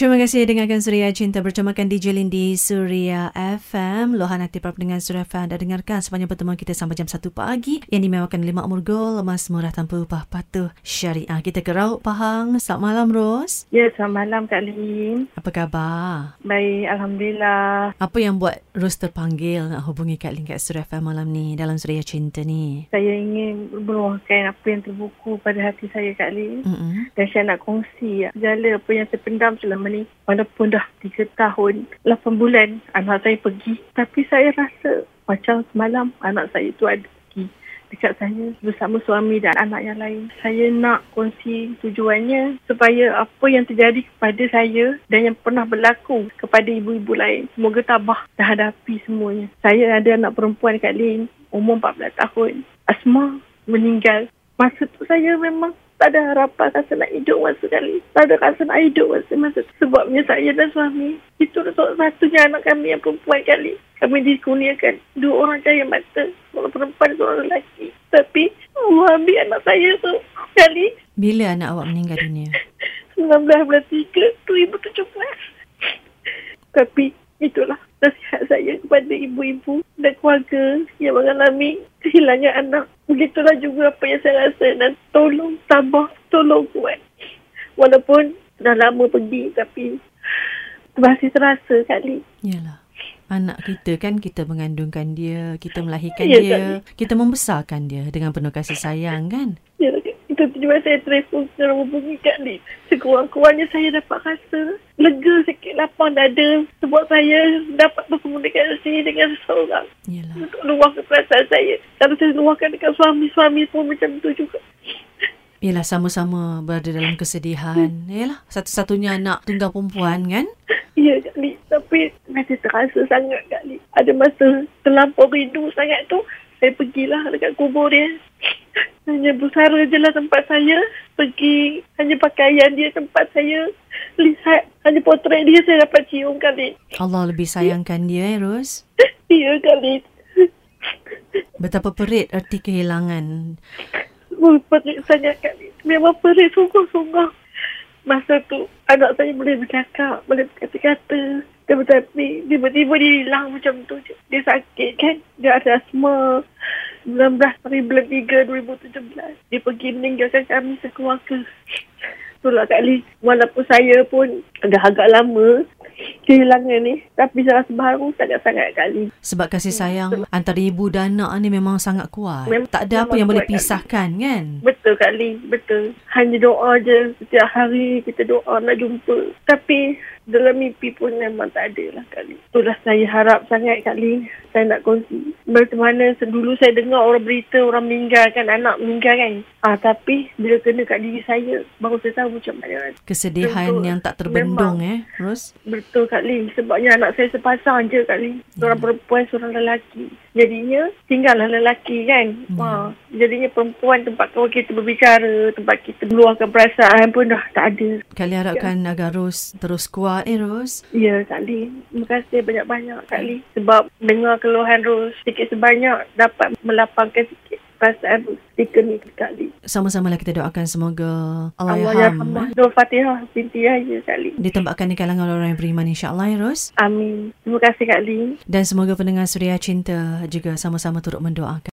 Terima kasih dengarkan Suria Cinta bertemakan DJ Lindi Suria FM. Lohan hati para pendengar Suria FM dah dengarkan sepanjang pertemuan kita sampai jam 1 pagi yang dimewakan lima umur gol, emas murah tanpa upah patuh syariah. Kita ke Rauk Pahang. Selamat malam, Ros. Ya, selamat malam Kak Lin. Apa khabar? Baik, Alhamdulillah. Apa yang buat Ros terpanggil nak hubungi Kak Lin kat Suria FM malam ni dalam Suria Cinta ni? Saya ingin meluahkan apa yang terbuku pada hati saya Kak Lin. Mm-mm. Dan saya nak kongsi ya, segala apa yang terpendam selama ni. Walaupun dah 3 tahun, 8 bulan anak saya pergi. Tapi saya rasa macam semalam anak saya tu ada pergi dekat saya bersama suami dan anak yang lain. Saya nak kongsi tujuannya supaya apa yang terjadi kepada saya dan yang pernah berlaku kepada ibu-ibu lain. Semoga tabah dah hadapi semuanya. Saya ada anak perempuan dekat Lin, umur 14 tahun. Asma meninggal. Masa tu saya memang tak ada harapan rasa nak hidup masa kali. Tak ada rasa nak hidup masa. Sebabnya saya dan suami. Itu satu-satunya anak kami yang perempuan kali. Kami dikurniakan dua orang cahaya mata. Seorang perempuan, seorang lelaki. Tapi Allah ambil anak saya tu kali. Bila anak awak meninggal dunia? 19 bulan 3, 2017. Tapi itulah nasihat saya kepada ibu-ibu dan keluarga yang mengalami kehilangan anak. Begitulah juga apa yang saya rasa dan tolong tabah, tolong kuat. Walaupun dah lama pergi tapi masih terasa kali. Yalah. Anak kita kan kita mengandungkan dia, kita melahirkan Ya, dia, kita membesarkan dia dengan penuh kasih sayang kan? Itu tujuan saya telefon secara hubungi Kak Lin. Sekurang-kurangnya saya dapat rasa lega sikit lapang dada sebab saya dapat berkomunikasi dengan seseorang. Yalah. Untuk luahkan perasaan saya. Kalau saya luahkan dekat suami-suami pun macam tu juga. Yalah sama-sama berada dalam kesedihan. Yalah satu-satunya anak tunggal perempuan kan? Ya, Kak Lin. Tapi masih terasa sangat, Kak Lin. Ada masa terlampau rindu sangat tu, saya pergilah dekat kubur dia. Hanya busara je lah tempat saya. Pergi, hanya pakaian dia tempat saya. Lihat, hanya potret dia saya dapat cium, Kak Lin. Allah lebih sayangkan dia eh Ros. Ya, Kak Lin. Betapa perit erti kehilangan. Oh, perit sangat, Kak Lin. Memang perit sungguh-sungguh. Masa tu, anak saya boleh bercakap, boleh berkata-kata. Tetapi tiba-tiba dia hilang macam tu je. Dia sakit kan. Dia ada asma. 19 hari bulan 3 2017. Dia pergi meninggalkan kami sekeluarga. Itulah Kak Lee. Walaupun saya pun dah agak lama kehilangan ni. Tapi saya rasa baru sangat-sangat Kak. Sebab kasih sayang antara ibu dan anak ni memang sangat kuat. Memang- tak ada apa yang boleh kuat, Kak. pisahkan kan? Betul Kak. Betul. Hanya doa je. Setiap hari kita doa nak jumpa. Tapi dalam mimpi pun memang tak ada lah Kak Lee. Itulah saya harap sangat Kak Lee. Saya nak kongsi. Macam mana dulu saya dengar orang berita orang meninggal kan. Anak meninggal kan. Ah, tapi bila kena kat diri saya. Baru saya tahu macam mana. Kesedihan Betul. yang tak terbendung eh Ros. Betul Kak Lim. Sebabnya anak saya sepasang je Kak Lim. Seorang perempuan, seorang lelaki. Jadinya tinggallah lelaki kan. Hmm. Ha, jadinya perempuan tempat kawan kita berbicara, tempat kita meluahkan perasaan pun dah tak ada. Kali harapkan agar Ros terus kuat eh Ros. Ya Kak Lim. Terima kasih banyak-banyak Kak Lim. Sebab dengar keluhan Ros sikit sebanyak dapat melapangkan sikit perasaan ketika ni Lim. Sama-sama lah kita doakan semoga Allah, Allah Allah ya Yarham Doa Fatihah binti Yahya Kak Lim. ditempatkan di kalangan orang yang beriman insyaAllah ya Ros. Amin. Terima kasih Kak Lim. Dan semoga pendengar Suria Cinta juga sama-sama turut mendoakan.